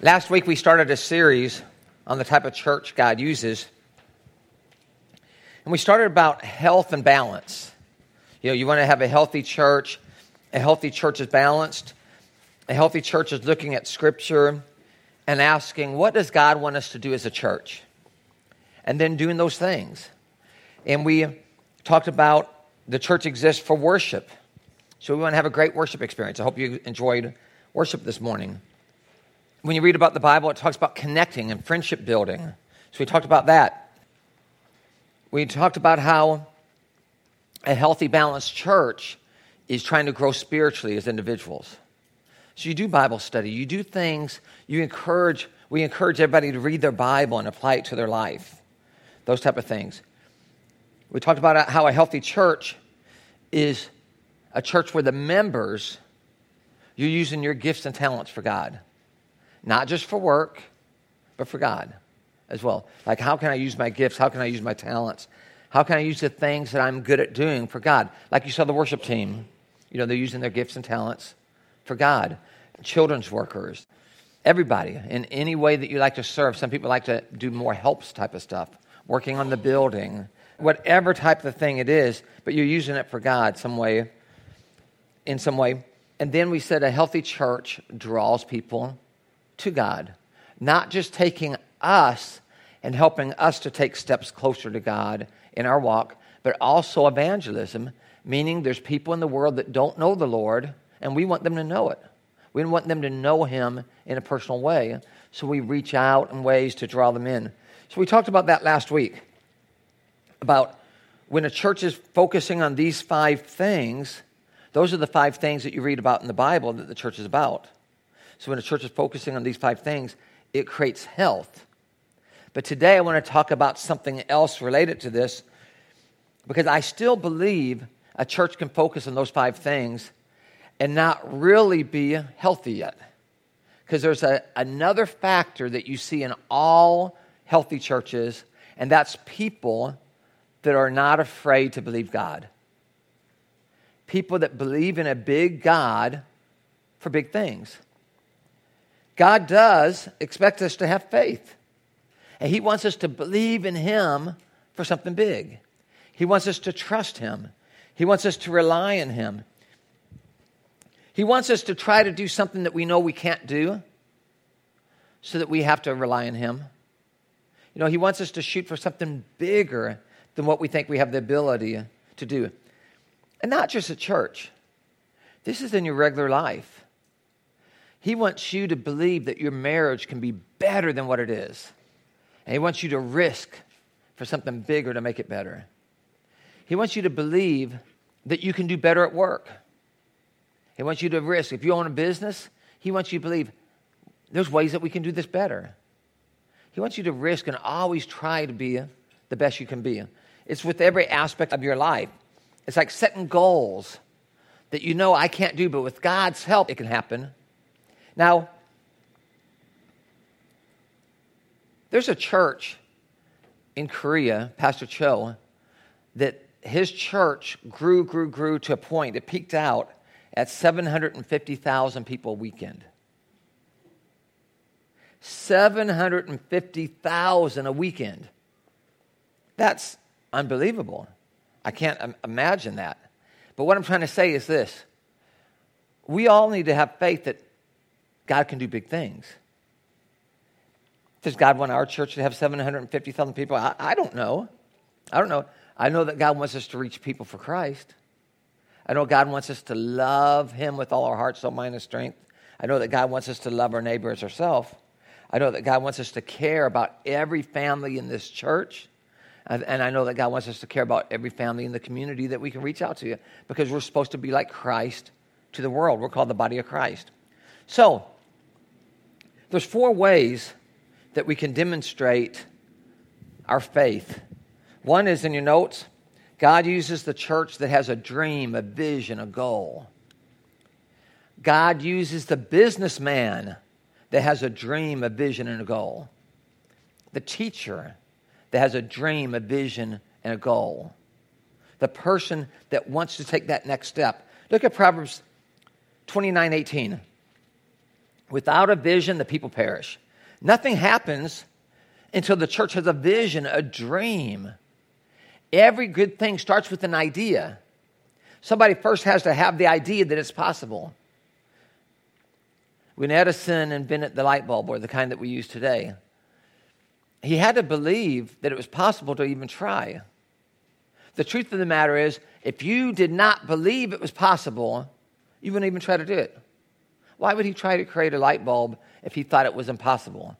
Last week we started a series on the type of church God uses. And we started about health and balance. You know, you want to have a healthy church. A healthy church is balanced. A healthy church is looking at scripture and asking, what does God want us to do as a church? And then doing those things. And we talked about the church exists for worship. So we want to have a great worship experience. I hope you enjoyed worship this morning when you read about the Bible, it talks about connecting and friendship building. So we talked about that. We talked about how a healthy, balanced church is trying to grow spiritually as individuals. So you do Bible study, you do things, you encourage, we encourage everybody to read their Bible and apply it to their life. Those type of things. We talked about how a healthy church is a church where the members, you're using your gifts and talents for God not just for work, but for God as well. Like, how can I use my gifts? How can I use my talents? How can I use the things that I'm good at doing for God? Like you saw the worship team, you know, they're using their gifts and talents for God. Children's workers, everybody, in any way that you like to serve. Some people like to do more helps type of stuff, working on the building, whatever type of thing it is, but you're using it for God some way, in some way. And then we said a healthy church draws people to God, not just taking us and helping us to take steps closer to God in our walk, but also evangelism, meaning there's people in the world that don't know the Lord, and we want them to know it. We want them to know Him in a personal way, so we reach out in ways to draw them in. So we talked about that last week about when a church is focusing on these five things, those are the five things that you read about in the Bible that the church is about. So when a church is focusing on these five things, it creates health. But today I want to talk about something else related to this because I still believe a church can focus on those five things and not really be healthy yet. Because there's a, another factor that you see in all healthy churches, and that's people that are not afraid to believe God. People that believe in a big God for big things. God does expect us to have faith. And He wants us to believe in Him for something big. He wants us to trust Him. He wants us to rely on Him. He wants us to try to do something that we know we can't do so that we have to rely on Him. You know, He wants us to shoot for something bigger than what we think we have the ability to do. And not just at church, this is in your regular life. He wants you to believe that your marriage can be better than what it is. And He wants you to risk for something bigger to make it better. He wants you to believe that you can do better at work. He wants you to risk. If you own a business, He wants you to believe there's ways that we can do this better. He wants you to risk and always try to be the best you can be. It's with every aspect of your life. It's like setting goals that you know I can't do, but with God's help, it can happen. Now, there's a church in Korea, Pastor Cho, that his church grew, grew, grew to a point, it peaked out at 750,000 people a weekend. 750,000 a weekend. That's unbelievable. I can't imagine that. But what I'm trying to say is this we all need to have faith that God can do big things. Does God want our church to have 750,000 people? I, I don't know. I don't know. I know that God wants us to reach people for Christ. I know God wants us to love Him with all our heart, soul, mind, and strength. I know that God wants us to love our neighbor as ourselves. I know that God wants us to care about every family in this church. And I know that God wants us to care about every family in the community that we can reach out to because we're supposed to be like Christ to the world. We're called the body of Christ. So, there's four ways that we can demonstrate our faith. One is in your notes God uses the church that has a dream, a vision, a goal. God uses the businessman that has a dream, a vision, and a goal. The teacher that has a dream, a vision, and a goal. The person that wants to take that next step. Look at Proverbs 29 18. Without a vision, the people perish. Nothing happens until the church has a vision, a dream. Every good thing starts with an idea. Somebody first has to have the idea that it's possible. When Edison invented the light bulb, or the kind that we use today, he had to believe that it was possible to even try. The truth of the matter is, if you did not believe it was possible, you wouldn't even try to do it. Why would he try to create a light bulb if he thought it was impossible?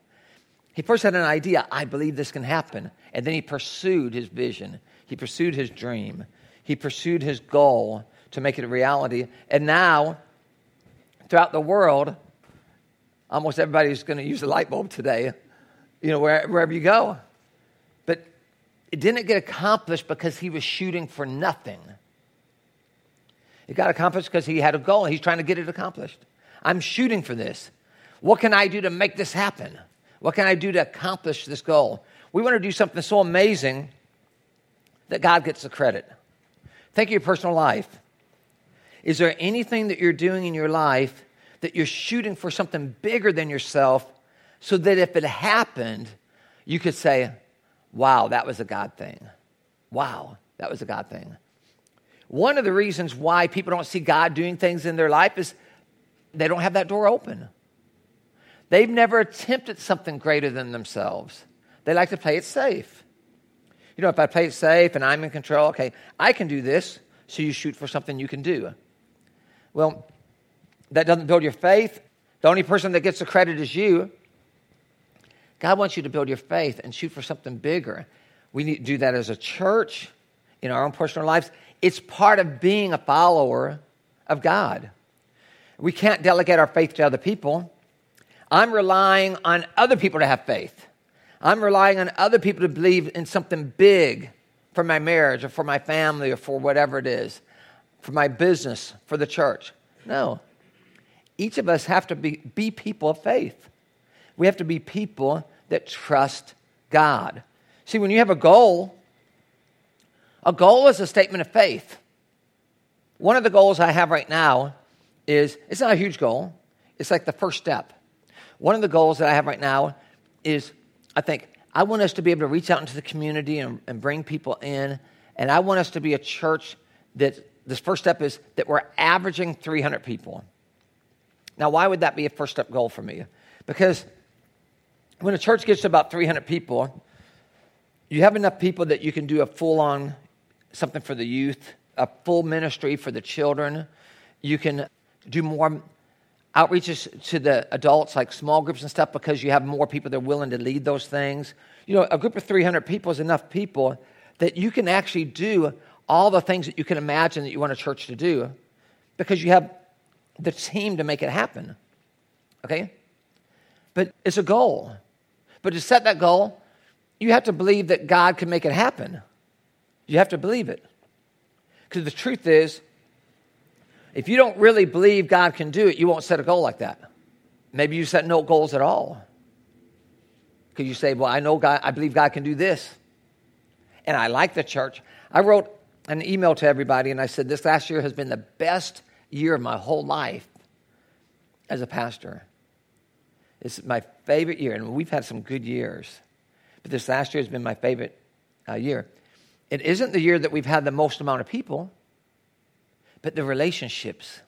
He first had an idea, I believe this can happen. And then he pursued his vision, he pursued his dream, he pursued his goal to make it a reality. And now, throughout the world, almost everybody's going to use a light bulb today, you know, wherever you go. But it didn't get accomplished because he was shooting for nothing. It got accomplished because he had a goal. He's trying to get it accomplished. I'm shooting for this. What can I do to make this happen? What can I do to accomplish this goal? We want to do something so amazing that God gets the credit. Think of your personal life. Is there anything that you're doing in your life that you're shooting for something bigger than yourself so that if it happened, you could say, wow, that was a God thing. Wow, that was a God thing. One of the reasons why people don't see God doing things in their life is they don't have that door open. They've never attempted something greater than themselves. They like to play it safe. You know, if I play it safe and I'm in control, okay, I can do this, so you shoot for something you can do. Well, that doesn't build your faith. The only person that gets the credit is you. God wants you to build your faith and shoot for something bigger. We need to do that as a church in our own personal lives. It's part of being a follower of God. We can't delegate our faith to other people. I'm relying on other people to have faith. I'm relying on other people to believe in something big for my marriage or for my family or for whatever it is, for my business, for the church. No. Each of us have to be, be people of faith. We have to be people that trust God. See, when you have a goal, a goal is a statement of faith. One of the goals I have right now is it's not a huge goal, it's like the first step. One of the goals that I have right now is I think I want us to be able to reach out into the community and, and bring people in. And I want us to be a church that this first step is that we're averaging 300 people. Now, why would that be a first step goal for me? Because when a church gets to about 300 people, you have enough people that you can do a full on something for the youth, a full ministry for the children. You can do more outreaches to the adults, like small groups and stuff, because you have more people that are willing to lead those things. You know, a group of 300 people is enough people that you can actually do all the things that you can imagine that you want a church to do because you have the team to make it happen. Okay? But it's a goal. But to set that goal, you have to believe that God can make it happen. You have to believe it. Because the truth is, if you don't really believe God can do it, you won't set a goal like that. Maybe you set no goals at all. Because you say, Well, I know God, I believe God can do this. And I like the church. I wrote an email to everybody and I said, This last year has been the best year of my whole life as a pastor. It's my favorite year, and we've had some good years. But this last year has been my favorite uh, year. It isn't the year that we've had the most amount of people, but the relationships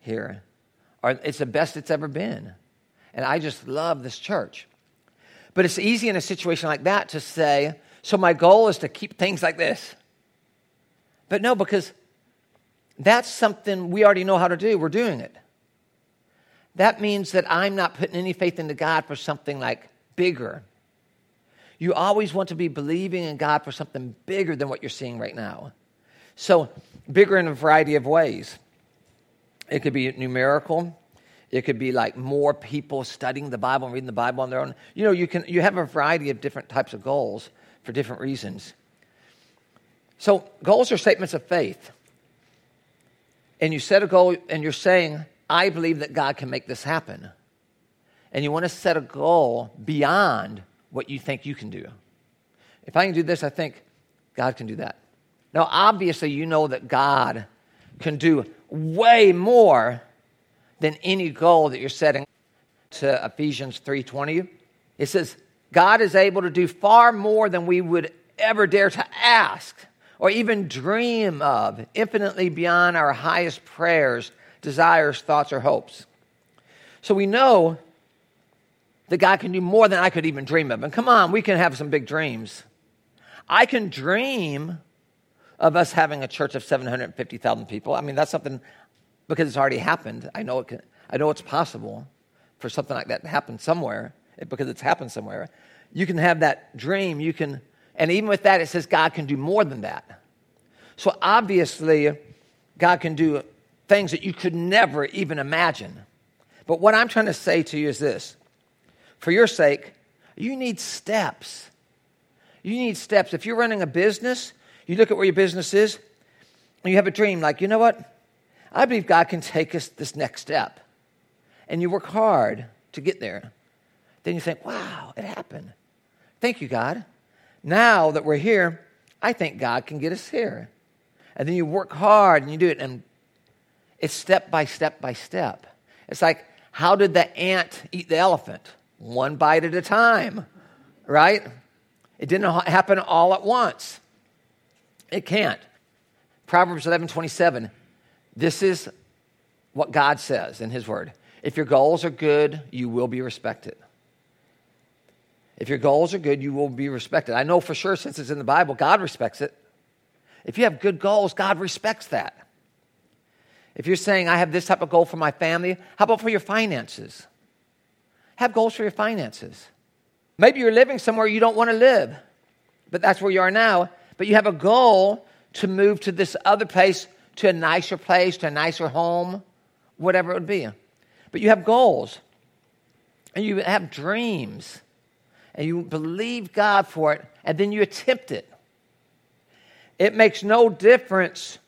here are it's the best it's ever been. And I just love this church. But it's easy in a situation like that to say, so my goal is to keep things like this. But no, because that's something we already know how to do. We're doing it. That means that I'm not putting any faith into God for something like bigger. You always want to be believing in God for something bigger than what you're seeing right now. So, bigger in a variety of ways. It could be numerical. It could be like more people studying the Bible and reading the Bible on their own. You know, you can you have a variety of different types of goals for different reasons. So, goals are statements of faith. And you set a goal and you're saying, I believe that God can make this happen. And you want to set a goal beyond what you think you can do. If I can do this, I think God can do that. Now, obviously, you know that God can do way more than any goal that you're setting. to Ephesians 3:20. It says, God is able to do far more than we would ever dare to ask or even dream of, infinitely beyond our highest prayers, desires, thoughts, or hopes. So we know that God can do more than I could even dream of. And come on, we can have some big dreams. I can dream of us having a church of 750,000 people. I mean, that's something because it's already happened. I know it can, I know it's possible for something like that to happen somewhere eh, because it's happened somewhere. You can have that dream. You can, and even with that, it says God can do more than that. So obviously, God can do things that you could never even imagine. But what I'm trying to say to you is this for your sake, you need steps. You need steps. If you're running a business, you look at where your business is, and you have a dream like, you know what? I believe God can take us this next step. And you work hard to get there. Then you think, wow, it happened. Thank you, God. Now that we're here, I think God can get us here. And then you work hard and you do it, and it's step by step by step. It's like, how did the ant eat the elephant? One bite at a time, right? It didn't happen all at once. It can't. Proverbs 11 27. This is what God says in His Word. If your goals are good, you will be respected. If your goals are good, you will be respected. I know for sure, since it's in the Bible, God respects it. If you have good goals, God respects that. If you're saying, I have this type of goal for my family, how about for your finances? Have goals for your finances. Maybe you're living somewhere you don't want to live, but that's where you are now. But you have a goal to move to this other place, to a nicer place, to a nicer home, whatever it would be. But you have goals, and you have dreams, and you believe God for it, and then you attempt it. It makes no difference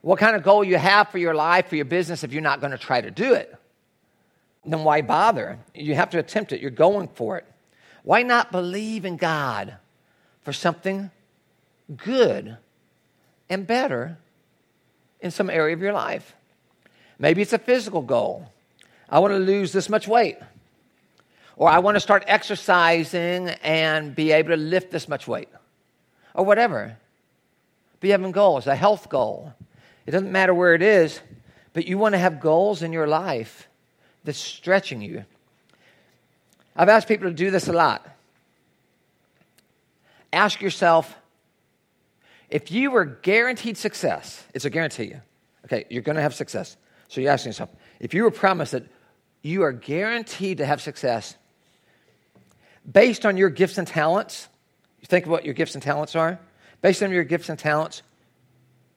what kind of goal you have for your life, for your business, if you're not going to try to do it. Then why bother? You have to attempt it. You're going for it. Why not believe in God for something good and better in some area of your life? Maybe it's a physical goal. I want to lose this much weight. Or I want to start exercising and be able to lift this much weight. Or whatever. Be having goals, a health goal. It doesn't matter where it is, but you want to have goals in your life that's stretching you. I've asked people to do this a lot. Ask yourself if you were guaranteed success, it's a guarantee. Okay, you're going to have success. So you're asking yourself, if you were promised that you are guaranteed to have success based on your gifts and talents, you think of what your gifts and talents are, based on your gifts and talents,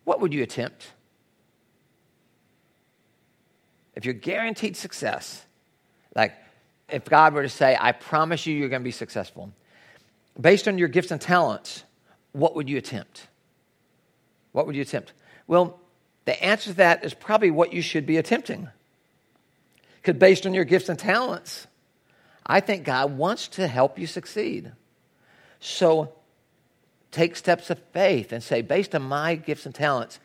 what would you attempt? If you're guaranteed success, like if God were to say, I promise you you're going to be successful, based on your gifts and talents, what would you attempt? What would you attempt? Well, the answer to that is probably what you should be attempting. Because based on your gifts and talents, I think God wants to help you succeed. So take steps of faith and say, based on my gifts and talents,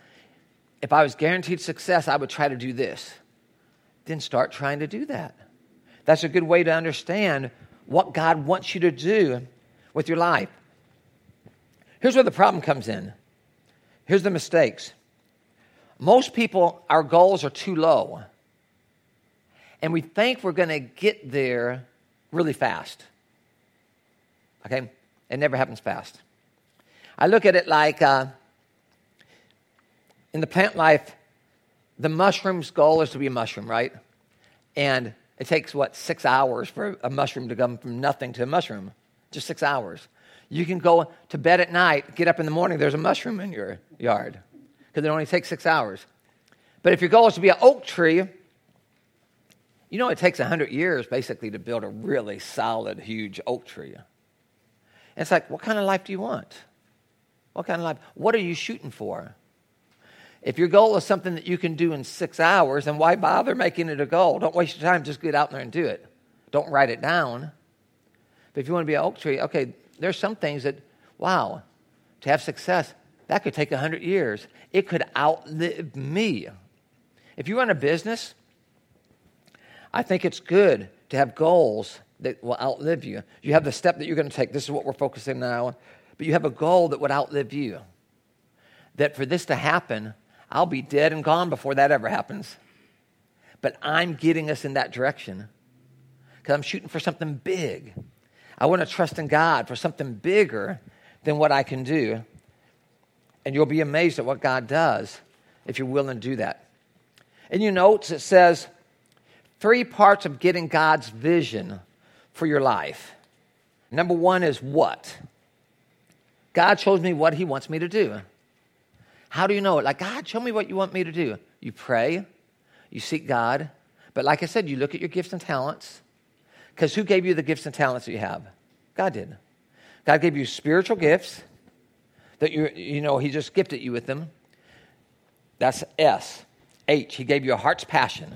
if I was guaranteed success, I would try to do this. Then start trying to do that. That's a good way to understand what God wants you to do with your life. Here's where the problem comes in. Here's the mistakes. Most people, our goals are too low. And we think we're going to get there really fast. Okay? It never happens fast. I look at it like uh, in the plant life, the mushroom's goal is to be a mushroom, right? And it takes, what, six hours for a mushroom to come from nothing to a mushroom? Just six hours. You can go to bed at night, get up in the morning, there's a mushroom in your yard because it only takes six hours. But if your goal is to be an oak tree, you know it takes 100 years basically to build a really solid, huge oak tree. And it's like, what kind of life do you want? What kind of life? What are you shooting for? If your goal is something that you can do in six hours, then why bother making it a goal? Don't waste your time. Just get out there and do it. Don't write it down. But if you want to be an oak tree, okay, there's some things that, wow, to have success, that could take 100 years. It could outlive me. If you run a business, I think it's good to have goals that will outlive you. You have the step that you're going to take. This is what we're focusing now. But you have a goal that would outlive you. That for this to happen, I'll be dead and gone before that ever happens. But I'm getting us in that direction because I'm shooting for something big. I want to trust in God for something bigger than what I can do. And you'll be amazed at what God does if you're willing to do that. In your notes, it says three parts of getting God's vision for your life. Number one is what? God shows me what He wants me to do. How do you know it? Like, God, show me what you want me to do. You pray, you seek God. But like I said, you look at your gifts and talents. Because who gave you the gifts and talents that you have? God did. God gave you spiritual gifts that you you know He just gifted you with them. That's S. H. He gave you a heart's passion.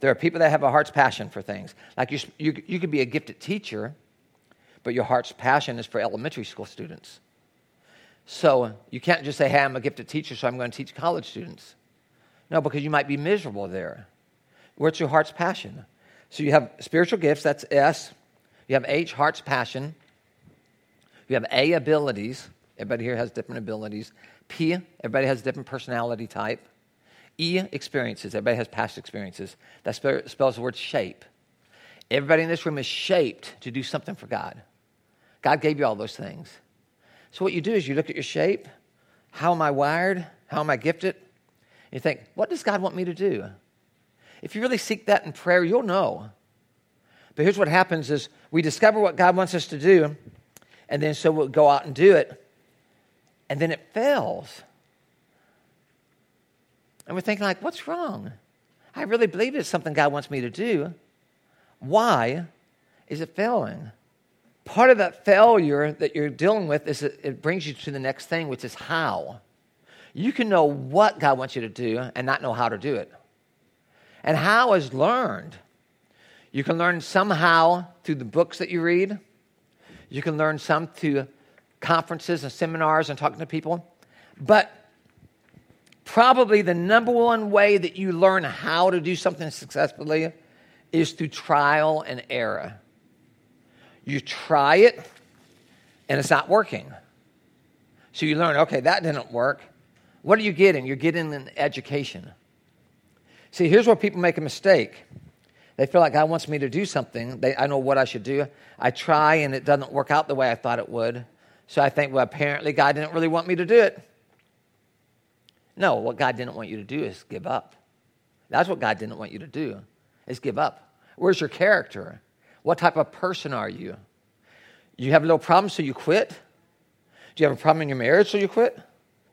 There are people that have a heart's passion for things. Like you, you, you could be a gifted teacher, but your heart's passion is for elementary school students. So you can't just say, hey, I'm a gifted teacher, so I'm going to teach college students. No, because you might be miserable there. What's your heart's passion? So you have spiritual gifts, that's S. You have H, heart's passion. You have A, abilities. Everybody here has different abilities. P, everybody has different personality type. E, experiences. Everybody has past experiences. That spells the word shape. Everybody in this room is shaped to do something for God. God gave you all those things. So, what you do is you look at your shape. How am I wired? How am I gifted? You think, what does God want me to do? If you really seek that in prayer, you'll know. But here's what happens is we discover what God wants us to do, and then so we'll go out and do it, and then it fails. And we're thinking, like, what's wrong? I really believe it's something God wants me to do. Why is it failing? Part of that failure that you're dealing with is it, it brings you to the next thing, which is how. You can know what God wants you to do and not know how to do it. And how is learned. You can learn somehow through the books that you read. You can learn some through conferences and seminars and talking to people. But probably the number one way that you learn how to do something successfully is through trial and error. You try it and it's not working. So you learn, okay, that didn't work. What are you getting? You're getting an education. See, here's where people make a mistake. They feel like God wants me to do something. They, I know what I should do. I try and it doesn't work out the way I thought it would. So I think, well, apparently God didn't really want me to do it. No, what God didn't want you to do is give up. That's what God didn't want you to do, is give up. Where's your character? What type of person are you? You have a little problem, so you quit? Do you have a problem in your marriage, so you quit?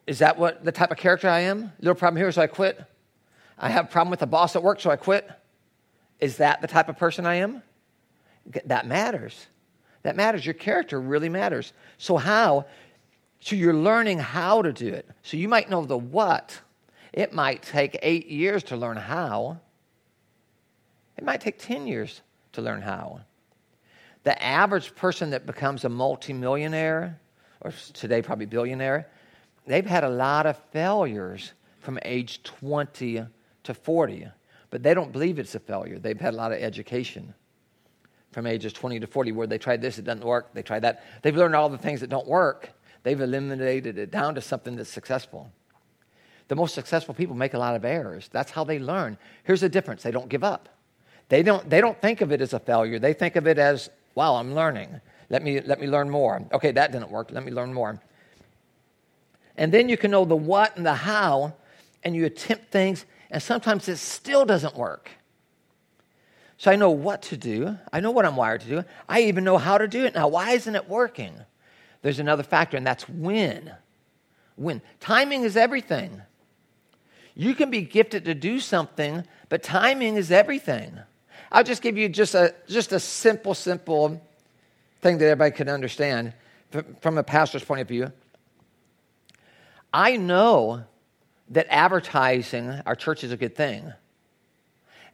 Is that what the type of character I am? Little problem here, so I quit? I have a problem with the boss at work, so I quit? Is that the type of person I am? That matters. That matters. Your character really matters. So, how? So, you're learning how to do it. So, you might know the what. It might take eight years to learn how. It might take 10 years to learn how. The average person that becomes a multimillionaire, or today probably billionaire, they've had a lot of failures from age 20 to 40. But they don't believe it's a failure. They've had a lot of education from ages 20 to 40 where they tried this, it doesn't work. They tried that. They've learned all the things that don't work. They've eliminated it down to something that's successful. The most successful people make a lot of errors. That's how they learn. Here's the difference they don't give up. They don't, they don't think of it as a failure. They think of it as, wow, I'm learning. Let me, let me learn more. Okay, that didn't work. Let me learn more. And then you can know the what and the how, and you attempt things, and sometimes it still doesn't work. So I know what to do. I know what I'm wired to do. I even know how to do it now. Why isn't it working? There's another factor, and that's when. When. Timing is everything. You can be gifted to do something, but timing is everything. I'll just give you just a, just a simple, simple thing that everybody can understand from a pastor's point of view. I know that advertising our church is a good thing.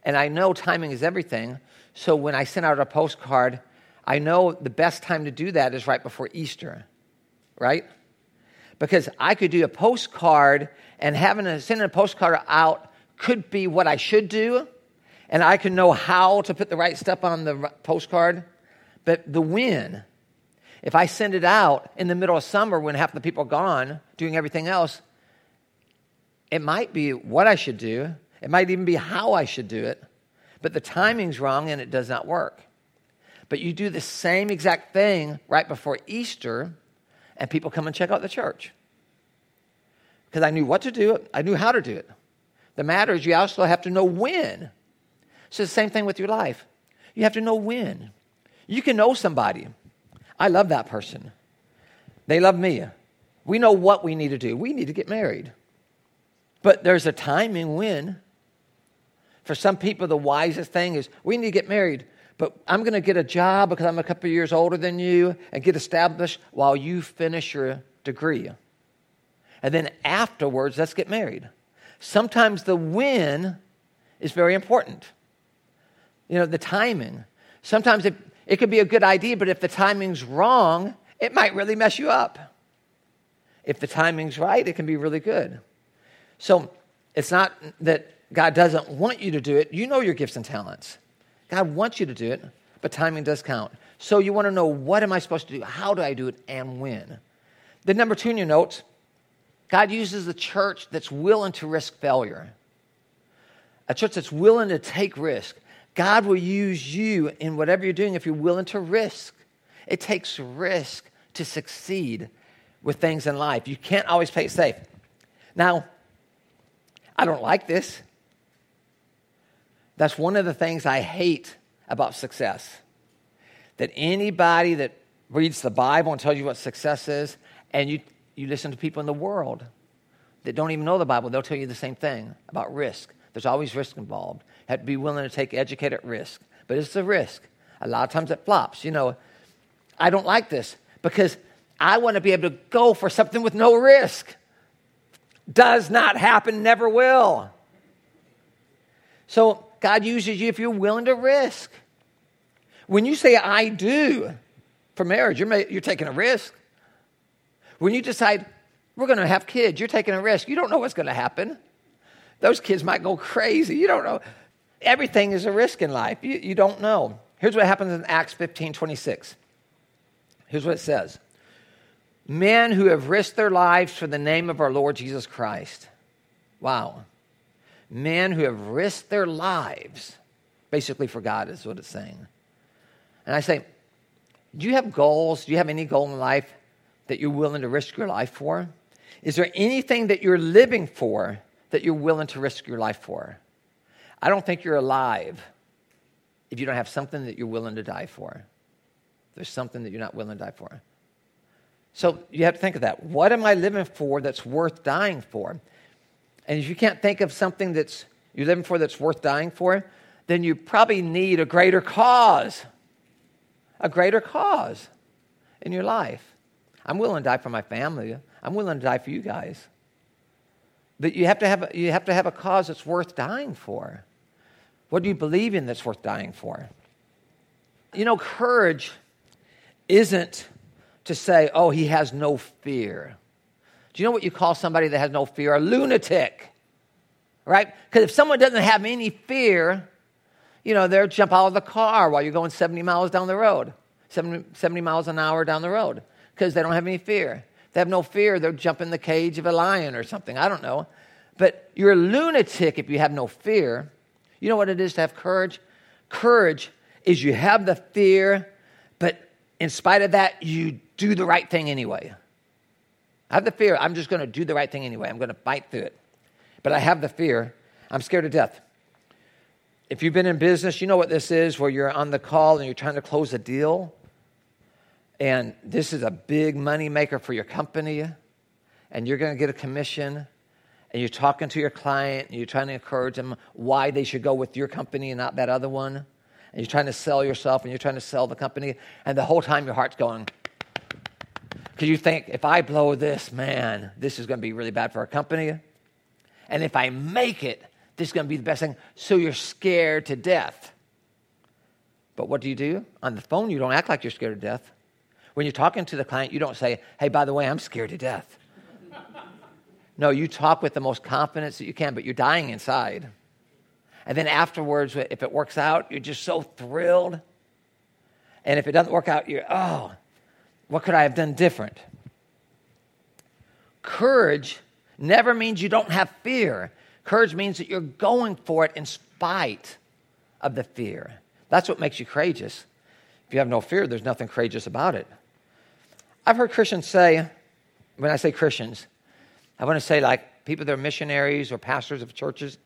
And I know timing is everything. So when I send out a postcard, I know the best time to do that is right before Easter, right? Because I could do a postcard and having a, sending a postcard out could be what I should do, and I can know how to put the right stuff on the postcard, but the when, if I send it out in the middle of summer when half the people are gone doing everything else, it might be what I should do. It might even be how I should do it, but the timing's wrong and it does not work. But you do the same exact thing right before Easter, and people come and check out the church. Because I knew what to do, I knew how to do it. The matter is, you also have to know when. So, the same thing with your life. You have to know when. You can know somebody. I love that person. They love me. We know what we need to do. We need to get married. But there's a timing when. For some people, the wisest thing is we need to get married, but I'm going to get a job because I'm a couple years older than you and get established while you finish your degree. And then afterwards, let's get married. Sometimes the when is very important. You know, the timing. Sometimes it, it could be a good idea, but if the timing's wrong, it might really mess you up. If the timing's right, it can be really good. So it's not that God doesn't want you to do it. You know your gifts and talents. God wants you to do it, but timing does count. So you want to know what am I supposed to do? How do I do it? And when? The number two in your notes God uses a church that's willing to risk failure, a church that's willing to take risk. God will use you in whatever you're doing if you're willing to risk. It takes risk to succeed with things in life. You can't always play it safe. Now, I don't like this. That's one of the things I hate about success. That anybody that reads the Bible and tells you what success is, and you, you listen to people in the world that don't even know the Bible, they'll tell you the same thing about risk. There's always risk involved. You have to be willing to take educated risk. But it's a risk. A lot of times it flops. You know, I don't like this because I want to be able to go for something with no risk. Does not happen, never will. So God uses you if you're willing to risk. When you say, I do for marriage, you're, you're taking a risk. When you decide, we're going to have kids, you're taking a risk. You don't know what's going to happen. Those kids might go crazy. You don't know. Everything is a risk in life. You, you don't know. Here's what happens in Acts 15 26. Here's what it says Men who have risked their lives for the name of our Lord Jesus Christ. Wow. Men who have risked their lives, basically for God, is what it's saying. And I say, do you have goals? Do you have any goal in life that you're willing to risk your life for? Is there anything that you're living for that you're willing to risk your life for? I don't think you're alive if you don't have something that you're willing to die for. There's something that you're not willing to die for. So you have to think of that. What am I living for that's worth dying for? And if you can't think of something that's you're living for that's worth dying for, then you probably need a greater cause. A greater cause in your life. I'm willing to die for my family. I'm willing to die for you guys. But you have to have, you have, to have a cause that's worth dying for. What do you believe in that's worth dying for? You know, courage isn't to say, oh, he has no fear. Do you know what you call somebody that has no fear? A lunatic, right? Because if someone doesn't have any fear, you know, they'll jump out of the car while you're going 70 miles down the road, 70, 70 miles an hour down the road, because they don't have any fear. If they have no fear, they'll jump in the cage of a lion or something. I don't know. But you're a lunatic if you have no fear. You know what it is to have courage? Courage is you have the fear, but in spite of that, you do the right thing anyway. I have the fear. I'm just going to do the right thing anyway. I'm going to fight through it. But I have the fear. I'm scared to death. If you've been in business, you know what this is where you're on the call and you're trying to close a deal. And this is a big money maker for your company. And you're going to get a commission. And you're talking to your client and you're trying to encourage them why they should go with your company and not that other one. And you're trying to sell yourself and you're trying to sell the company. And the whole time your heart's going, because you think, if I blow this, man, this is going to be really bad for our company. And if I make it, this is going to be the best thing. So you're scared to death. But what do you do? On the phone, you don't act like you're scared to death. When you're talking to the client, you don't say, hey, by the way, I'm scared to death. no, you talk with the most confidence that you can, but you're dying inside. And then afterwards, if it works out, you're just so thrilled. And if it doesn't work out, you're, oh, what could I have done different? Courage never means you don't have fear. Courage means that you're going for it in spite of the fear. That's what makes you courageous. If you have no fear, there's nothing courageous about it. I've heard Christians say, when I say Christians, I want to say like people that are missionaries or pastors of churches.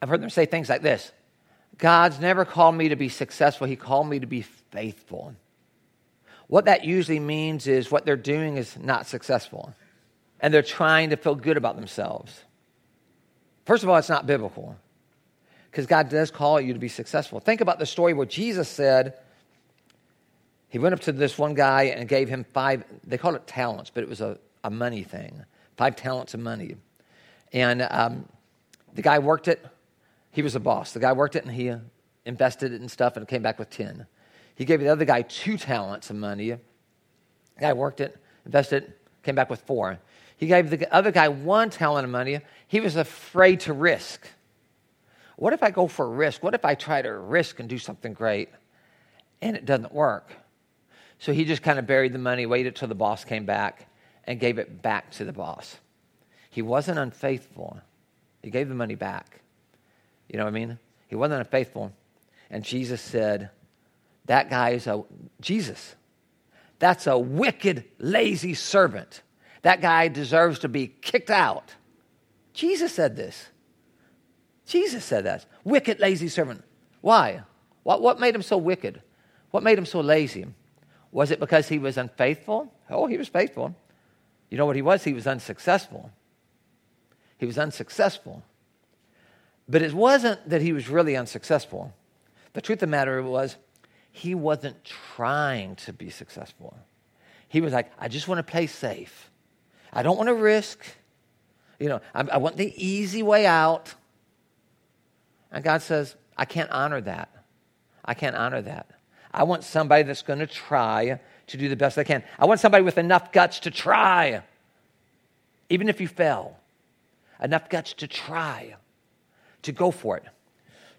I've heard them say things like this God's never called me to be successful, He called me to be faithful. What that usually means is what they're doing is not successful, and they're trying to feel good about themselves. First of all, it's not biblical because God does call you to be successful. Think about the story where Jesus said, he went up to this one guy and gave him five, they called it talents, but it was a, a money thing, five talents of money. And um, the guy worked it. He was a boss. The guy worked it and he uh, invested it and stuff and came back with 10. He gave the other guy two talents of money. The guy worked it, invested it, came back with four. He gave the other guy one talent of money. He was afraid to risk. What if I go for a risk? What if I try to risk and do something great and it doesn't work? So he just kind of buried the money, waited till the boss came back, and gave it back to the boss. He wasn't unfaithful. He gave the money back. You know what I mean? He wasn't unfaithful. And Jesus said, That guy is a, Jesus, that's a wicked, lazy servant. That guy deserves to be kicked out. Jesus said this. Jesus said that. Wicked, lazy servant. Why? What, what made him so wicked? What made him so lazy? Was it because he was unfaithful? Oh, he was faithful. You know what he was? He was unsuccessful. He was unsuccessful. But it wasn't that he was really unsuccessful. The truth of the matter was, he wasn't trying to be successful. He was like, I just want to play safe. I don't want to risk. You know, I, I want the easy way out. And God says, I can't honor that. I can't honor that. I want somebody that's going to try to do the best they can. I want somebody with enough guts to try, even if you fail. Enough guts to try, to go for it,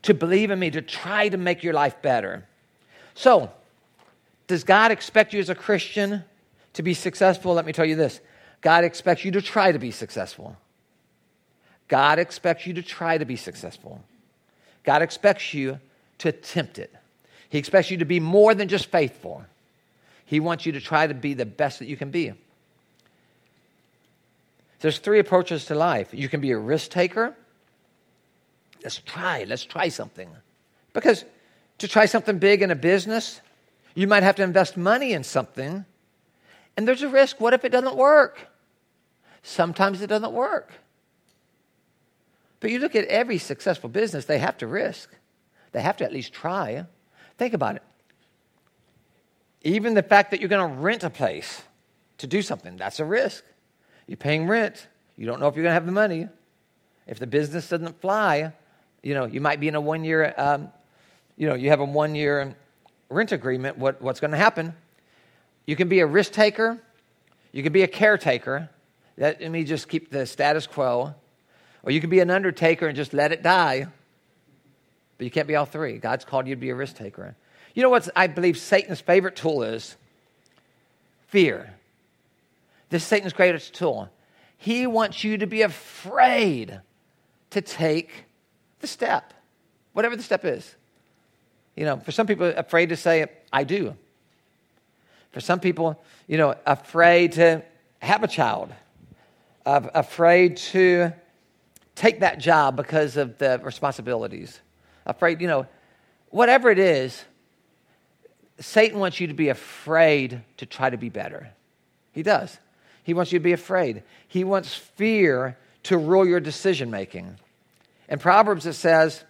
to believe in me, to try to make your life better. So, does God expect you as a Christian to be successful? Let me tell you this God expects you to try to be successful. God expects you to try to be successful. God expects you to attempt it. He expects you to be more than just faithful. He wants you to try to be the best that you can be. There's three approaches to life. You can be a risk taker. Let's try. Let's try something. Because to try something big in a business, you might have to invest money in something, and there's a risk. What if it doesn't work? Sometimes it doesn't work. But you look at every successful business, they have to risk. They have to at least try. Think about it. Even the fact that you're going to rent a place to do something, that's a risk. You're paying rent. You don't know if you're going to have the money. If the business doesn't fly, you know, you might be in a one year, um, you know, you have a one year rent agreement. What, what's going to happen? You can be a risk taker. You can be a caretaker. Let me just keep the status quo. Or you can be an undertaker and just let it die. But you can't be all three. God's called you to be a risk taker. You know what I believe Satan's favorite tool is? Fear. This is Satan's greatest tool. He wants you to be afraid to take the step, whatever the step is. You know, for some people, afraid to say, I do. For some people, you know, afraid to have a child, afraid to take that job because of the responsibilities afraid, you know, whatever it is, Satan wants you to be afraid to try to be better. He does. He wants you to be afraid. He wants fear to rule your decision making. In Proverbs, it says,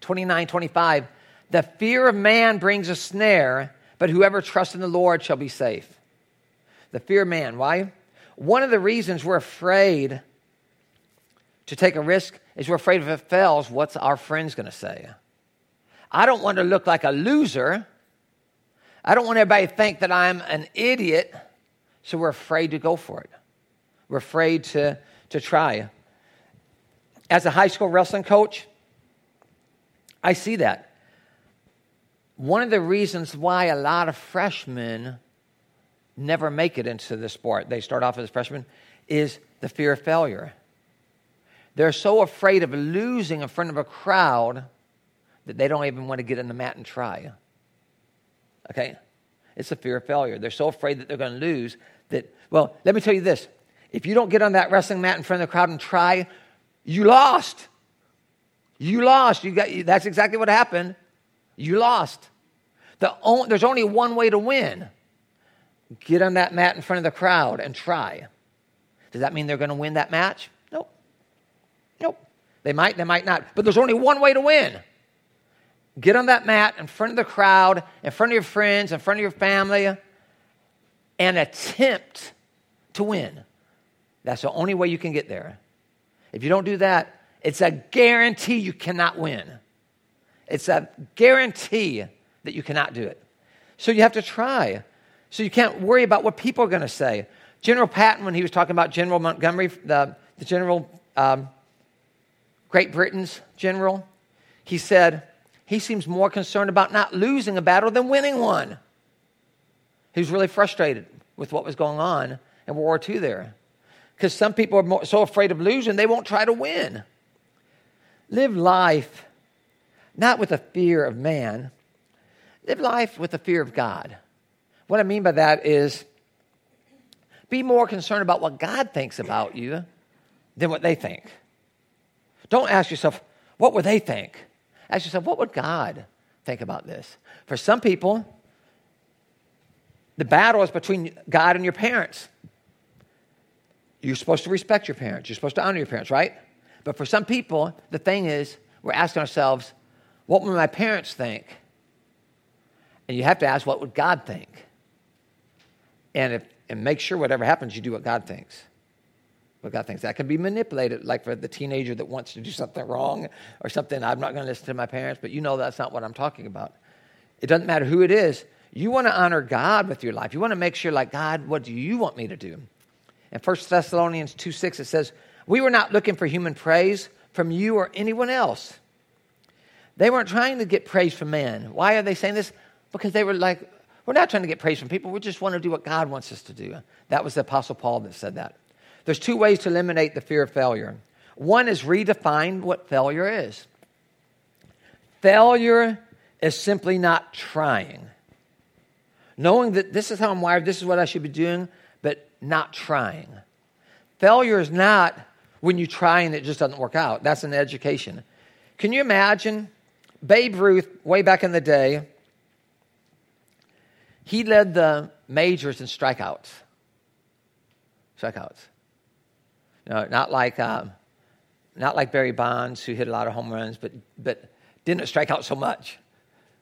29 25, the fear of man brings a snare, but whoever trusts in the Lord shall be safe. The fear of man. Why? One of the reasons we're afraid to take a risk is we're afraid if it fails, what's our friends going to say? I don't want to look like a loser. I don't want everybody to think that I'm an idiot. So we're afraid to go for it. We're afraid to, to try. As a high school wrestling coach, I see that. One of the reasons why a lot of freshmen never make it into the sport, they start off as freshmen, is the fear of failure. They're so afraid of losing in front of a crowd that they don't even want to get in the mat and try. Okay? It's a fear of failure. They're so afraid that they're going to lose that, well, let me tell you this. If you don't get on that wrestling mat in front of the crowd and try, you lost. You lost. You got, that's exactly what happened. You lost. The there's only one way to win get on that mat in front of the crowd and try. Does that mean they're going to win that match? Nope. Nope. They might, they might not. But there's only one way to win. Get on that mat in front of the crowd, in front of your friends, in front of your family, and attempt to win. That's the only way you can get there. If you don't do that, it's a guarantee you cannot win. It's a guarantee that you cannot do it. So you have to try. So you can't worry about what people are going to say. General Patton, when he was talking about General Montgomery, the, the general, um, Great Britain's general, he said, he seems more concerned about not losing a battle than winning one. He was really frustrated with what was going on in World War II there. Because some people are more, so afraid of losing, they won't try to win. Live life not with a fear of man, live life with a fear of God. What I mean by that is be more concerned about what God thinks about you than what they think. Don't ask yourself, what would they think? Ask yourself, what would God think about this? For some people, the battle is between God and your parents. You're supposed to respect your parents, you're supposed to honor your parents, right? But for some people, the thing is, we're asking ourselves, what would my parents think? And you have to ask, what would God think? And, if, and make sure whatever happens, you do what God thinks. What God thinks. That can be manipulated, like for the teenager that wants to do something wrong or something. I'm not going to listen to my parents, but you know that's not what I'm talking about. It doesn't matter who it is. You want to honor God with your life. You want to make sure, like, God, what do you want me to do? In 1 Thessalonians 2 6, it says, We were not looking for human praise from you or anyone else. They weren't trying to get praise from man. Why are they saying this? Because they were like, We're not trying to get praise from people. We just want to do what God wants us to do. That was the Apostle Paul that said that. There's two ways to eliminate the fear of failure. One is redefine what failure is. Failure is simply not trying. Knowing that this is how I'm wired, this is what I should be doing, not trying. Failure is not when you try and it just doesn't work out. That's an education. Can you imagine Babe Ruth, way back in the day, he led the majors in strikeouts. Strikeouts. No, not like um, not like Barry Bonds, who hit a lot of home runs, but but didn't strike out so much.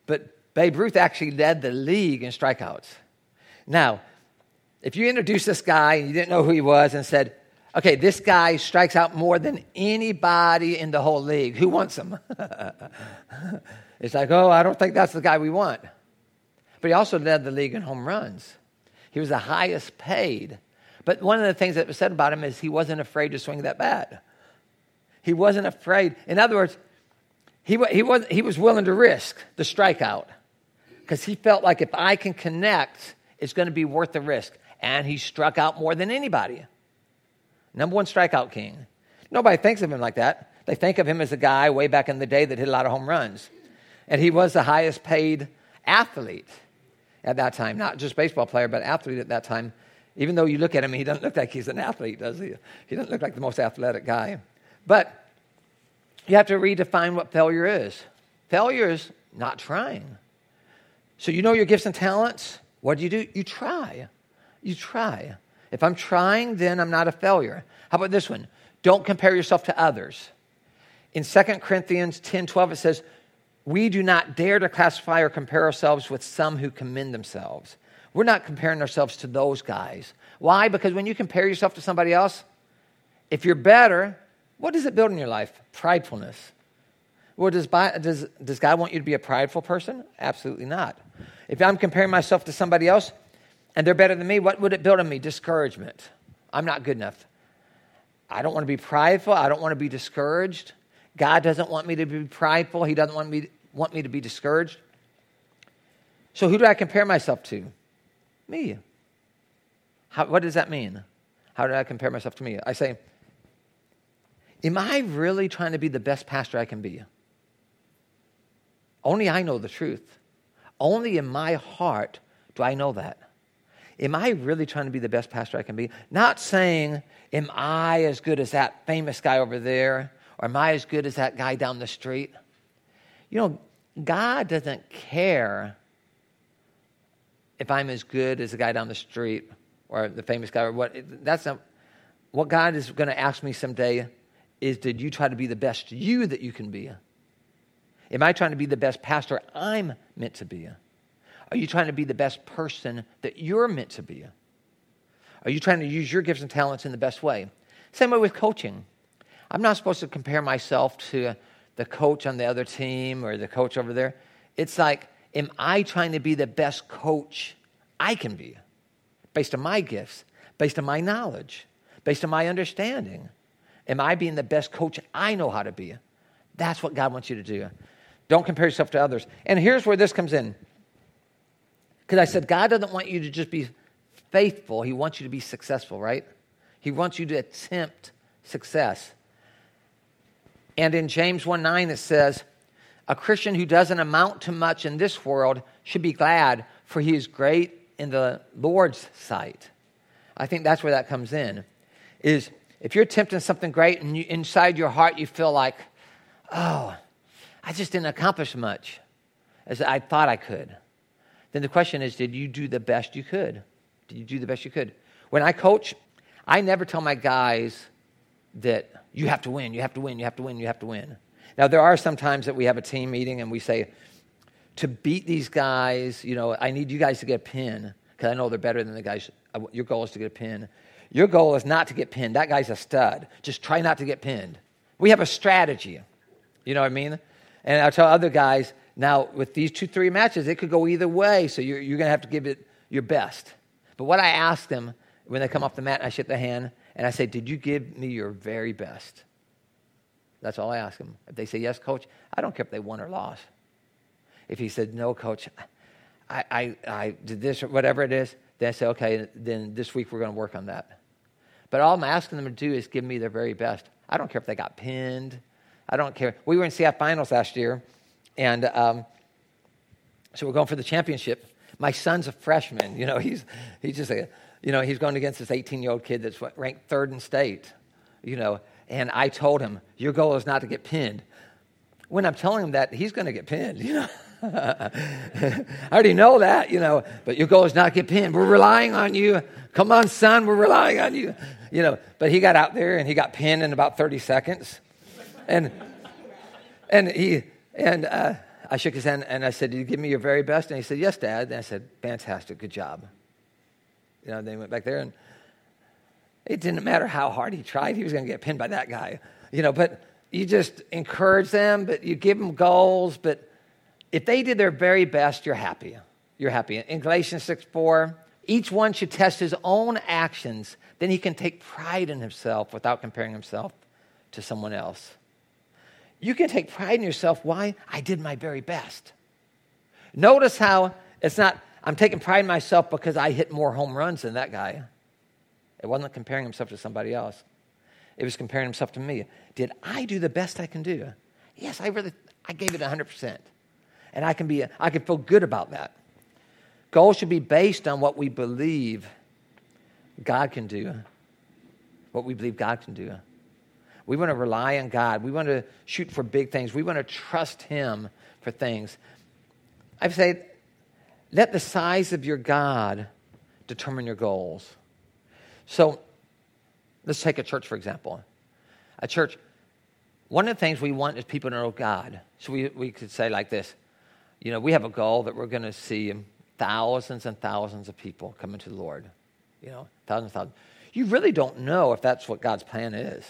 But Babe Ruth actually led the league in strikeouts. Now, if you introduced this guy and you didn't know who he was and said, okay, this guy strikes out more than anybody in the whole league, who wants him? it's like, oh, I don't think that's the guy we want. But he also led the league in home runs. He was the highest paid but one of the things that was said about him is he wasn't afraid to swing that bat. He wasn't afraid. In other words, he, he, was, he was willing to risk the strikeout because he felt like if I can connect, it's going to be worth the risk. And he struck out more than anybody. Number one strikeout king. Nobody thinks of him like that. They think of him as a guy way back in the day that hit a lot of home runs. And he was the highest paid athlete at that time, not just baseball player, but athlete at that time even though you look at him, he doesn't look like he's an athlete, does he? He doesn't look like the most athletic guy. But you have to redefine what failure is. Failure is not trying. So you know your gifts and talents. What do you do? You try. You try. If I'm trying, then I'm not a failure. How about this one? Don't compare yourself to others. In 2 Corinthians 10 12, it says, We do not dare to classify or compare ourselves with some who commend themselves. We're not comparing ourselves to those guys. Why? Because when you compare yourself to somebody else, if you're better, what does it build in your life? Pridefulness. Well, does, does, does God want you to be a prideful person? Absolutely not. If I'm comparing myself to somebody else and they're better than me, what would it build in me? Discouragement. I'm not good enough. I don't want to be prideful. I don't want to be discouraged. God doesn't want me to be prideful. He doesn't want me, want me to be discouraged. So, who do I compare myself to? Me. How, what does that mean? How do I compare myself to me? I say, Am I really trying to be the best pastor I can be? Only I know the truth. Only in my heart do I know that. Am I really trying to be the best pastor I can be? Not saying, Am I as good as that famous guy over there? Or am I as good as that guy down the street? You know, God doesn't care if I'm as good as the guy down the street or the famous guy or what. That's not what God is going to ask me someday is did you try to be the best you that you can be? Am I trying to be the best pastor I'm meant to be? Are you trying to be the best person that you're meant to be? Are you trying to use your gifts and talents in the best way? Same way with coaching. I'm not supposed to compare myself to the coach on the other team or the coach over there. It's like, am I trying to be the best coach I can be based on my gifts, based on my knowledge, based on my understanding? Am I being the best coach I know how to be? That's what God wants you to do. Don't compare yourself to others. And here's where this comes in. Because I said, God doesn't want you to just be faithful, He wants you to be successful, right? He wants you to attempt success. And in James 1 9, it says, A Christian who doesn't amount to much in this world should be glad, for he is great in the Lord's sight. I think that's where that comes in. Is if you're attempting something great and you, inside your heart you feel like, oh, I just didn't accomplish much as I thought I could, then the question is, did you do the best you could? Did you do the best you could? When I coach, I never tell my guys that you have to win, you have to win, you have to win, you have to win. Now, there are some times that we have a team meeting and we say, to beat these guys, you know, I need you guys to get a pin because I know they're better than the guys. Uh, your goal is to get a pin. Your goal is not to get pinned. That guy's a stud. Just try not to get pinned. We have a strategy. You know what I mean? And I tell other guys, now with these two, three matches, it could go either way, so you're, you're going to have to give it your best. But what I ask them when they come off the mat, I shake their hand, and I say, Did you give me your very best? That's all I ask them. If they say, Yes, coach, I don't care if they won or lost. If he said, No, coach, I, I, I did this or whatever it is, then I say, Okay, then this week we're going to work on that. But all I'm asking them to do is give me their very best. I don't care if they got pinned. I don't care. We were in CF finals last year, and um, so we're going for the championship. My son's a freshman. You know, he's, he's just a, you know, he's going against this 18 year old kid that's ranked third in state, you know. And I told him, Your goal is not to get pinned. When I'm telling him that, he's going to get pinned, you know. I already know that, you know, but your goal is not to get pinned. We're relying on you. Come on, son, we're relying on you. You know, but he got out there and he got pinned in about 30 seconds. And and he and uh, I shook his hand and I said, Did you give me your very best? And he said, Yes, Dad. And I said, Fantastic, good job. You know, they went back there and it didn't matter how hard he tried, he was going to get pinned by that guy. You know, but you just encourage them, but you give them goals. But if they did their very best, you're happy. You're happy. In Galatians 6 4, each one should test his own actions. Then he can take pride in himself without comparing himself to someone else. You can take pride in yourself. Why? I did my very best. Notice how it's not, I'm taking pride in myself because I hit more home runs than that guy. It wasn't comparing himself to somebody else. It was comparing himself to me. Did I do the best I can do? Yes, I really, I gave it 100%. And I can be, I can feel good about that. Goals should be based on what we believe God can do. What we believe God can do. We want to rely on God. We want to shoot for big things. We want to trust Him for things. I say, let the size of your God determine your goals. So let's take a church, for example. A church, one of the things we want is people to know God. So we, we could say like this you know, we have a goal that we're going to see thousands and thousands of people coming to the Lord. You know, thousands and thousands. You really don't know if that's what God's plan is.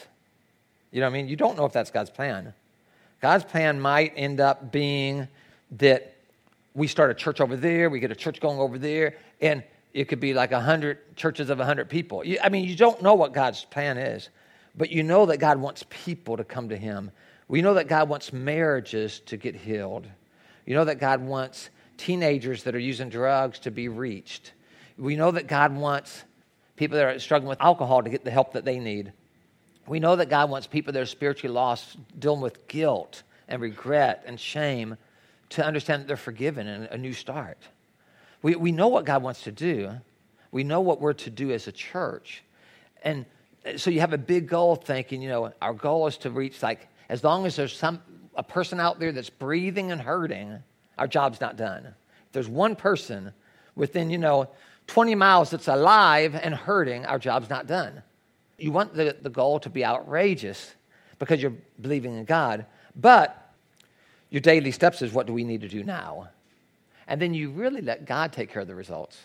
You know what I mean? You don't know if that's God's plan. God's plan might end up being that we start a church over there, we get a church going over there, and it could be like 100 churches of 100 people. I mean, you don't know what God's plan is, but you know that God wants people to come to Him We know that God wants marriages to get healed. You know that God wants teenagers that are using drugs to be reached. We know that God wants people that are struggling with alcohol to get the help that they need. We know that God wants people that are spiritually lost, dealing with guilt and regret and shame, to understand that they're forgiven and a new start. We, we know what God wants to do. We know what we're to do as a church. And so you have a big goal thinking, you know, our goal is to reach like, as long as there's some, a person out there that's breathing and hurting, our job's not done. If there's one person within, you know, 20 miles that's alive and hurting, our job's not done. You want the, the goal to be outrageous because you're believing in God, but your daily steps is what do we need to do now? And then you really let God take care of the results.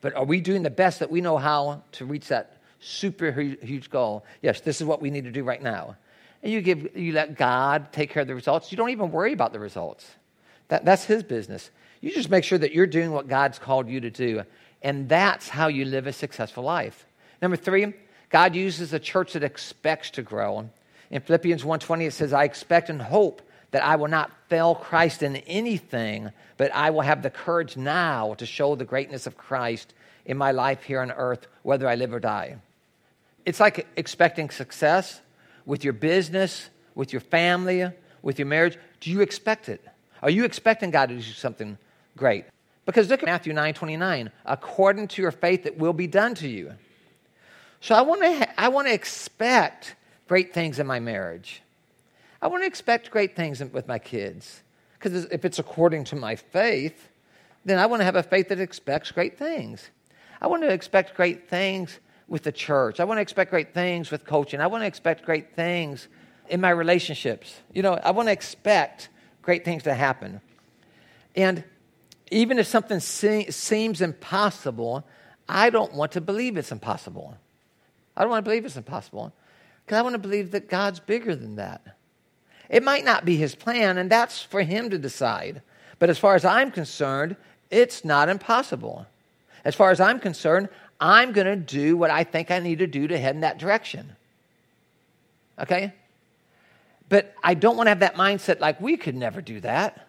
But are we doing the best that we know how to reach that super huge goal? Yes, this is what we need to do right now. And you, give, you let God take care of the results. You don't even worry about the results. That, that's His business. You just make sure that you're doing what God's called you to do. And that's how you live a successful life. Number three, God uses a church that expects to grow. In Philippians 1:20 it says, "I expect and hope that I will not fail Christ in anything, but I will have the courage now to show the greatness of Christ in my life here on earth, whether I live or die." It's like expecting success with your business, with your family, with your marriage. Do you expect it? Are you expecting God to do something great? Because look at Matthew 9 29. According to your faith, it will be done to you. So I want to, I want to expect great things in my marriage. I want to expect great things with my kids. Because if it's according to my faith, then I want to have a faith that expects great things. I want to expect great things with the church. I want to expect great things with coaching. I want to expect great things in my relationships. You know, I want to expect great things to happen. And even if something se- seems impossible, I don't want to believe it's impossible. I don't want to believe it's impossible because I want to believe that God's bigger than that. It might not be his plan, and that's for him to decide. But as far as I'm concerned, it's not impossible. As far as I'm concerned, I'm going to do what I think I need to do to head in that direction. Okay? But I don't want to have that mindset like we could never do that.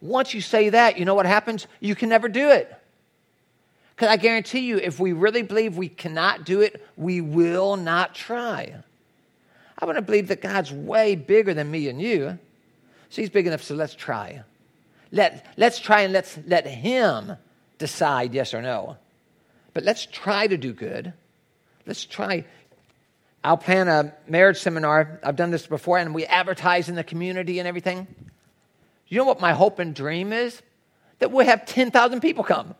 Once you say that, you know what happens? You can never do it. Because I guarantee you, if we really believe we cannot do it, we will not try. I want to believe that God's way bigger than me and you. So he's big enough, so let's try. Let, let's try and let's let him decide yes or no. But let's try to do good. Let's try. I'll plan a marriage seminar. I've done this before, and we advertise in the community and everything. You know what my hope and dream is? That we'll have 10,000 people come.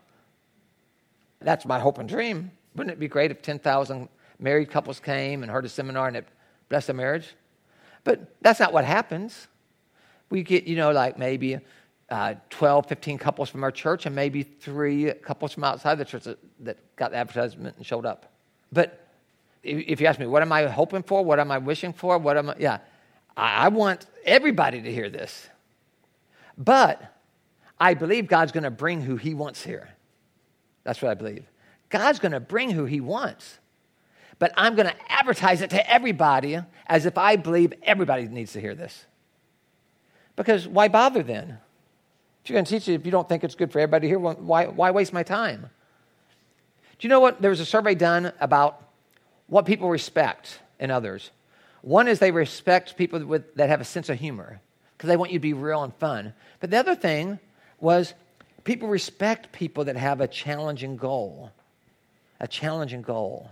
That's my hope and dream. Wouldn't it be great if 10,000 married couples came and heard a seminar and it blessed their marriage? But that's not what happens. We get, you know, like maybe uh, 12, 15 couples from our church and maybe three couples from outside the church that, that got the advertisement and showed up. But if you ask me, what am I hoping for? What am I wishing for? What am I, yeah, I, I want everybody to hear this. But I believe God's going to bring who He wants here. That's what I believe. God's going to bring who He wants. But I'm going to advertise it to everybody as if I believe everybody needs to hear this. Because why bother then? If you're going to teach it, if you don't think it's good for everybody to hear, why, why waste my time? Do you know what? There was a survey done about what people respect in others. One is they respect people with, that have a sense of humor because they want you to be real and fun. But the other thing was people respect people that have a challenging goal. A challenging goal.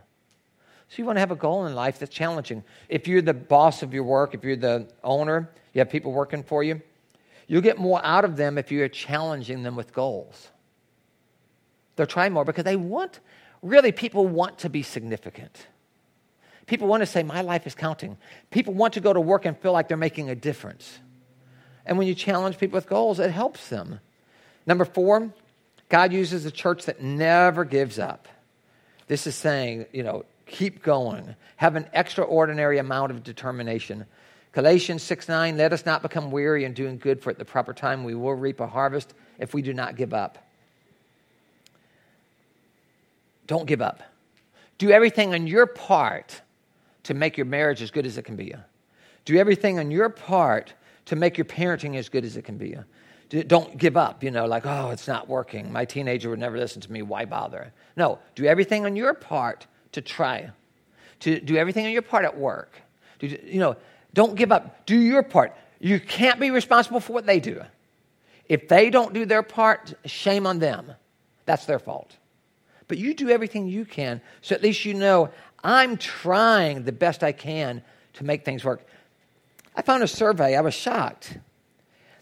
So you want to have a goal in life that's challenging. If you're the boss of your work, if you're the owner, you have people working for you, you'll get more out of them if you're challenging them with goals. They'll try more because they want, really, people want to be significant. People want to say, My life is counting. People want to go to work and feel like they're making a difference. And when you challenge people with goals, it helps them. Number four, God uses a church that never gives up. This is saying, you know, keep going, have an extraordinary amount of determination. Galatians 6 9, let us not become weary in doing good, for at the proper time we will reap a harvest if we do not give up. Don't give up. Do everything on your part to make your marriage as good as it can be. Do everything on your part to make your parenting as good as it can be. Don't give up, you know, like, oh, it's not working. My teenager would never listen to me. Why bother? No, do everything on your part to try. To do everything on your part at work. Do, you know, don't give up. Do your part. You can't be responsible for what they do. If they don't do their part, shame on them. That's their fault. But you do everything you can so at least you know I'm trying the best I can to make things work. I found a survey, I was shocked.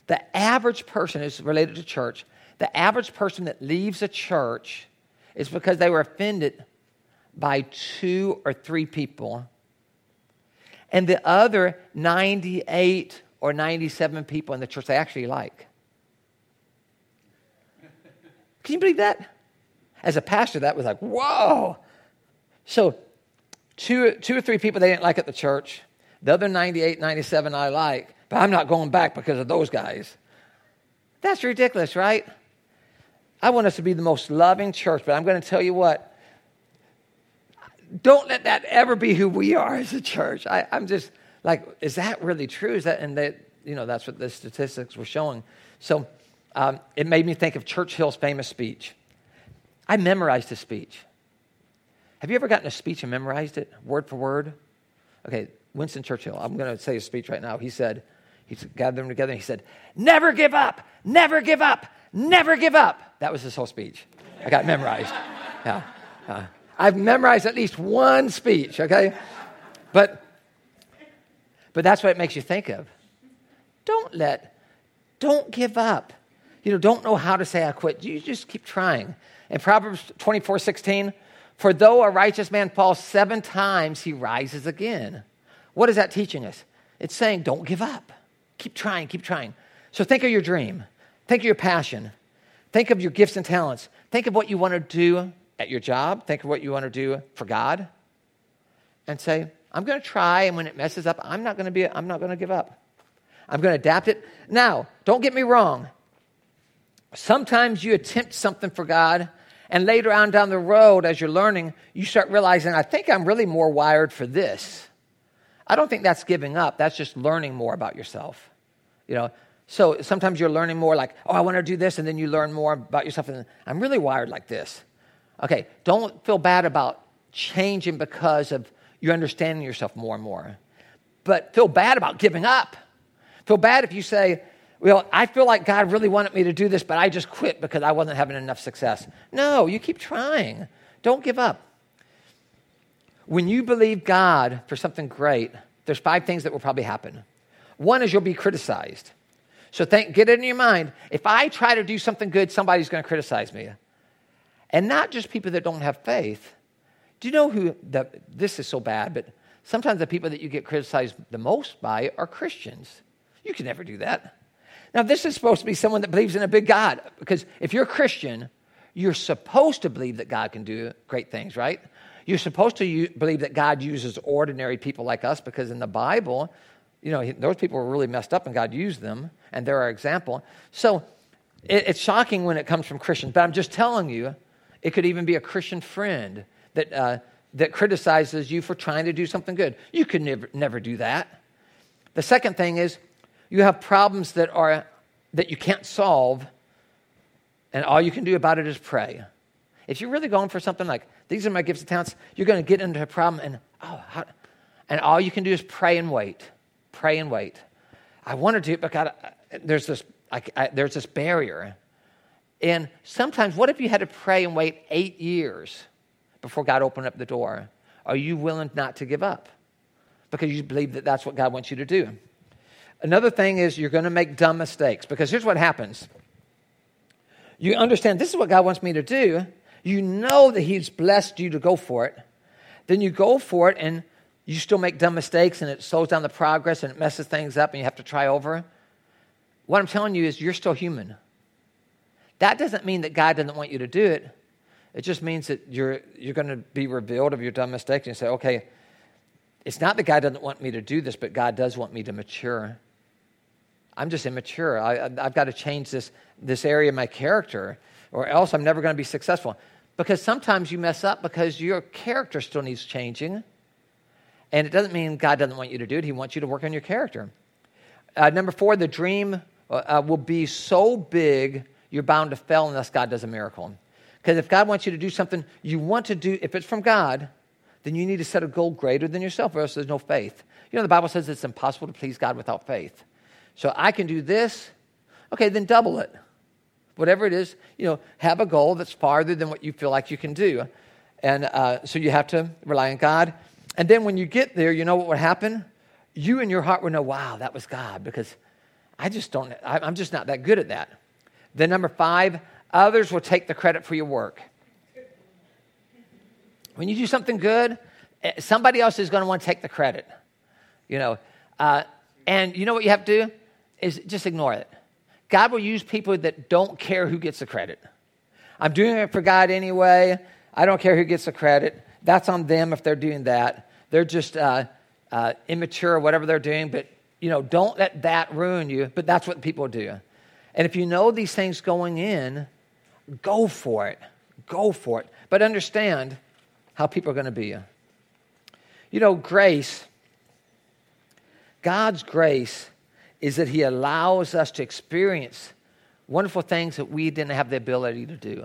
The average person is related to church. The average person that leaves a church is because they were offended by two or three people. And the other 98 or 97 people in the church they actually like. Can you believe that? As a pastor, that was like, whoa. So, two, two or three people they didn't like at the church. The other 98, 97 I like, but I'm not going back because of those guys. That's ridiculous, right? I want us to be the most loving church, but I'm going to tell you what. Don't let that ever be who we are as a church. I, am just like, is that really true? Is that, and that, you know, that's what the statistics were showing. So um, it made me think of Churchill's famous speech. I memorized his speech. Have you ever gotten a speech and memorized it word for word? Okay, Winston Churchill, I'm going to say his speech right now. He said, he gathered them together and he said, Never give up, never give up, never give up. That was his whole speech. I got memorized. Yeah. Uh, I've memorized at least one speech, okay? But, but that's what it makes you think of. Don't let, don't give up. You know, don't know how to say I quit. You just keep trying. In Proverbs 24 16, for though a righteous man falls seven times, he rises again. What is that teaching us? It's saying, don't give up. Keep trying, keep trying. So think of your dream, think of your passion, think of your gifts and talents, think of what you want to do at your job, think of what you want to do for God, and say, I'm going to try, and when it messes up, I'm not going to be, I'm not going to give up. I'm going to adapt it. Now, don't get me wrong. Sometimes you attempt something for God, and later on down the road, as you're learning, you start realizing, I think I'm really more wired for this. I don't think that's giving up. That's just learning more about yourself. You know, so sometimes you're learning more like, oh, I want to do this, and then you learn more about yourself, and I'm really wired like this. Okay, don't feel bad about changing because of you understanding yourself more and more. But feel bad about giving up. Feel bad if you say, well, I feel like God really wanted me to do this, but I just quit because I wasn't having enough success. No, you keep trying. Don't give up. When you believe God for something great, there's five things that will probably happen. One is you'll be criticized. So think, get it in your mind. If I try to do something good, somebody's going to criticize me. And not just people that don't have faith. Do you know who, the, this is so bad, but sometimes the people that you get criticized the most by are Christians. You can never do that. Now, this is supposed to be someone that believes in a big God, because if you're a Christian, you're supposed to believe that God can do great things, right? You're supposed to u- believe that God uses ordinary people like us because in the Bible, you know, those people were really messed up and God used them, and they're our example. So it, it's shocking when it comes from Christians, but I'm just telling you, it could even be a Christian friend that, uh, that criticizes you for trying to do something good. You could never, never do that. The second thing is you have problems that, are, that you can't solve, and all you can do about it is pray. If you're really going for something like, these are my gifts and talents, you're going to get into a problem and, oh, how, and all you can do is pray and wait. Pray and wait. I want to do it, but God, uh, there's this, I, I, there's this barrier. And sometimes, what if you had to pray and wait eight years before God opened up the door? Are you willing not to give up? Because you believe that that's what God wants you to do. Another thing is you're going to make dumb mistakes because here's what happens. You understand this is what God wants me to do, you know that He's blessed you to go for it, then you go for it and you still make dumb mistakes and it slows down the progress and it messes things up and you have to try over. What I'm telling you is you're still human. That doesn't mean that God doesn't want you to do it. It just means that you're, you're going to be revealed of your dumb mistakes and say, okay, it's not that God doesn't want me to do this, but God does want me to mature. I'm just immature. I, have got to change this, this area of my character, or else I'm never going to be successful. Because sometimes you mess up because your character still needs changing. And it doesn't mean God doesn't want you to do it, He wants you to work on your character. Uh, number four, the dream uh, uh will be so big you're bound to fail unless God does a miracle. Because if God wants you to do something you want to do, if it's from God, then you need to set a goal greater than yourself, or else there's no faith. You know, the Bible says it's impossible to please God without faith. So I can do this, okay, then double it. Whatever it is, you know, have a goal that's farther than what you feel like you can do. And uh, so you have to rely on God. And then when you get there, you know what would happen? You in your heart would know, wow, that was God, because I just don't, I'm just not that good at that. Then, number five, others will take the credit for your work. When you do something good, eh, somebody else is going to want to take the credit. You know, uh, and you know what you have to do is just ignore it. God will use people that don't care who gets the credit. I'm doing it for God anyway. I don't care who gets the credit. That's on them if they're doing that. They're just uh, uh, immature whatever they're doing. But you know, don't let that ruin you. But that's what people do. And if you know these things going in, go for it. Go for it. But understand how people are going to be. You know, grace, God's grace is that He allows us to experience wonderful things that we didn't have the ability to do.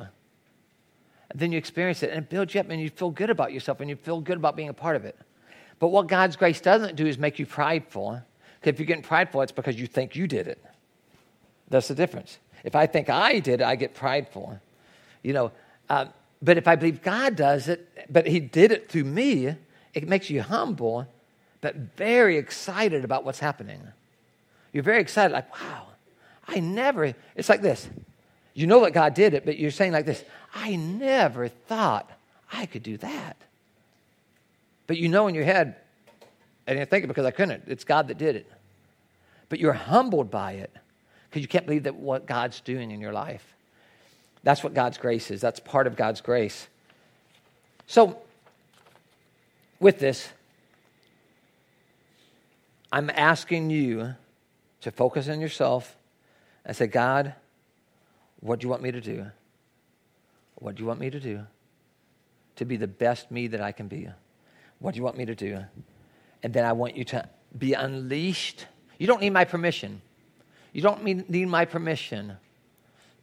And then you experience it and it builds you up and you feel good about yourself and you feel good about being a part of it. But what God's grace doesn't do is make you prideful. Because if you're getting prideful, it's because you think you did it. That's the difference. If I think I did it, I get prideful. You know, uh, but if I believe God does it, but He did it through me, it makes you humble, but very excited about what's happening. You're very excited, like, wow, I never, it's like this. You know that God did it, but you're saying like this, I never thought I could do that. But you know in your head, I didn't think it because I couldn't. It's God that did it. But you're humbled by it because you can't believe that what God's doing in your life. That's what God's grace is. That's part of God's grace. So, with this, I'm asking you to focus on yourself and say, God, what do you want me to do? What do you want me to do to be the best me that I can be? What do you want me to do? And then I want you to be unleashed. You don't need my permission. You don't need my permission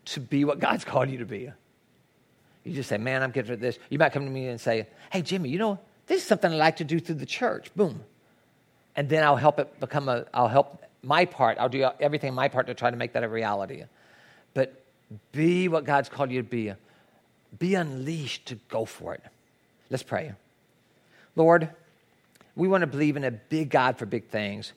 to be what God's called you to be. You just say, man, I'm good for this. You might come to me and say, hey, Jimmy, you know, this is something I like to do through the church. Boom. And then I'll help it become a, I'll help my part. I'll do everything my part to try to make that a reality. But be what God's called you to be. Be unleashed to go for it. Let's pray. Lord, we want to believe in a big God for big things.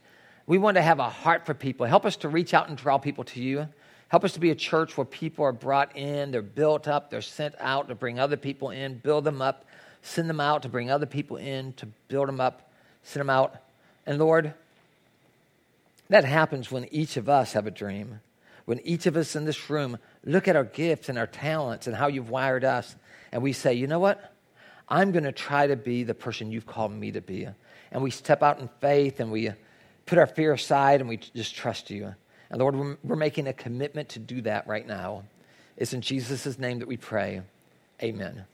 We want to have a heart for people. Help us to reach out and draw people to you. Help us to be a church where people are brought in, they're built up, they're sent out to bring other people in, build them up, send them out to bring other people in, to build them up, send them out. And Lord, that happens when each of us have a dream. When each of us in this room look at our gifts and our talents and how you've wired us, and we say, you know what? I'm going to try to be the person you've called me to be. And we step out in faith and we put our fear aside and we just trust you. And Lord, we're, making a commitment to do that right now. It's in Jesus' name that we pray. Amen.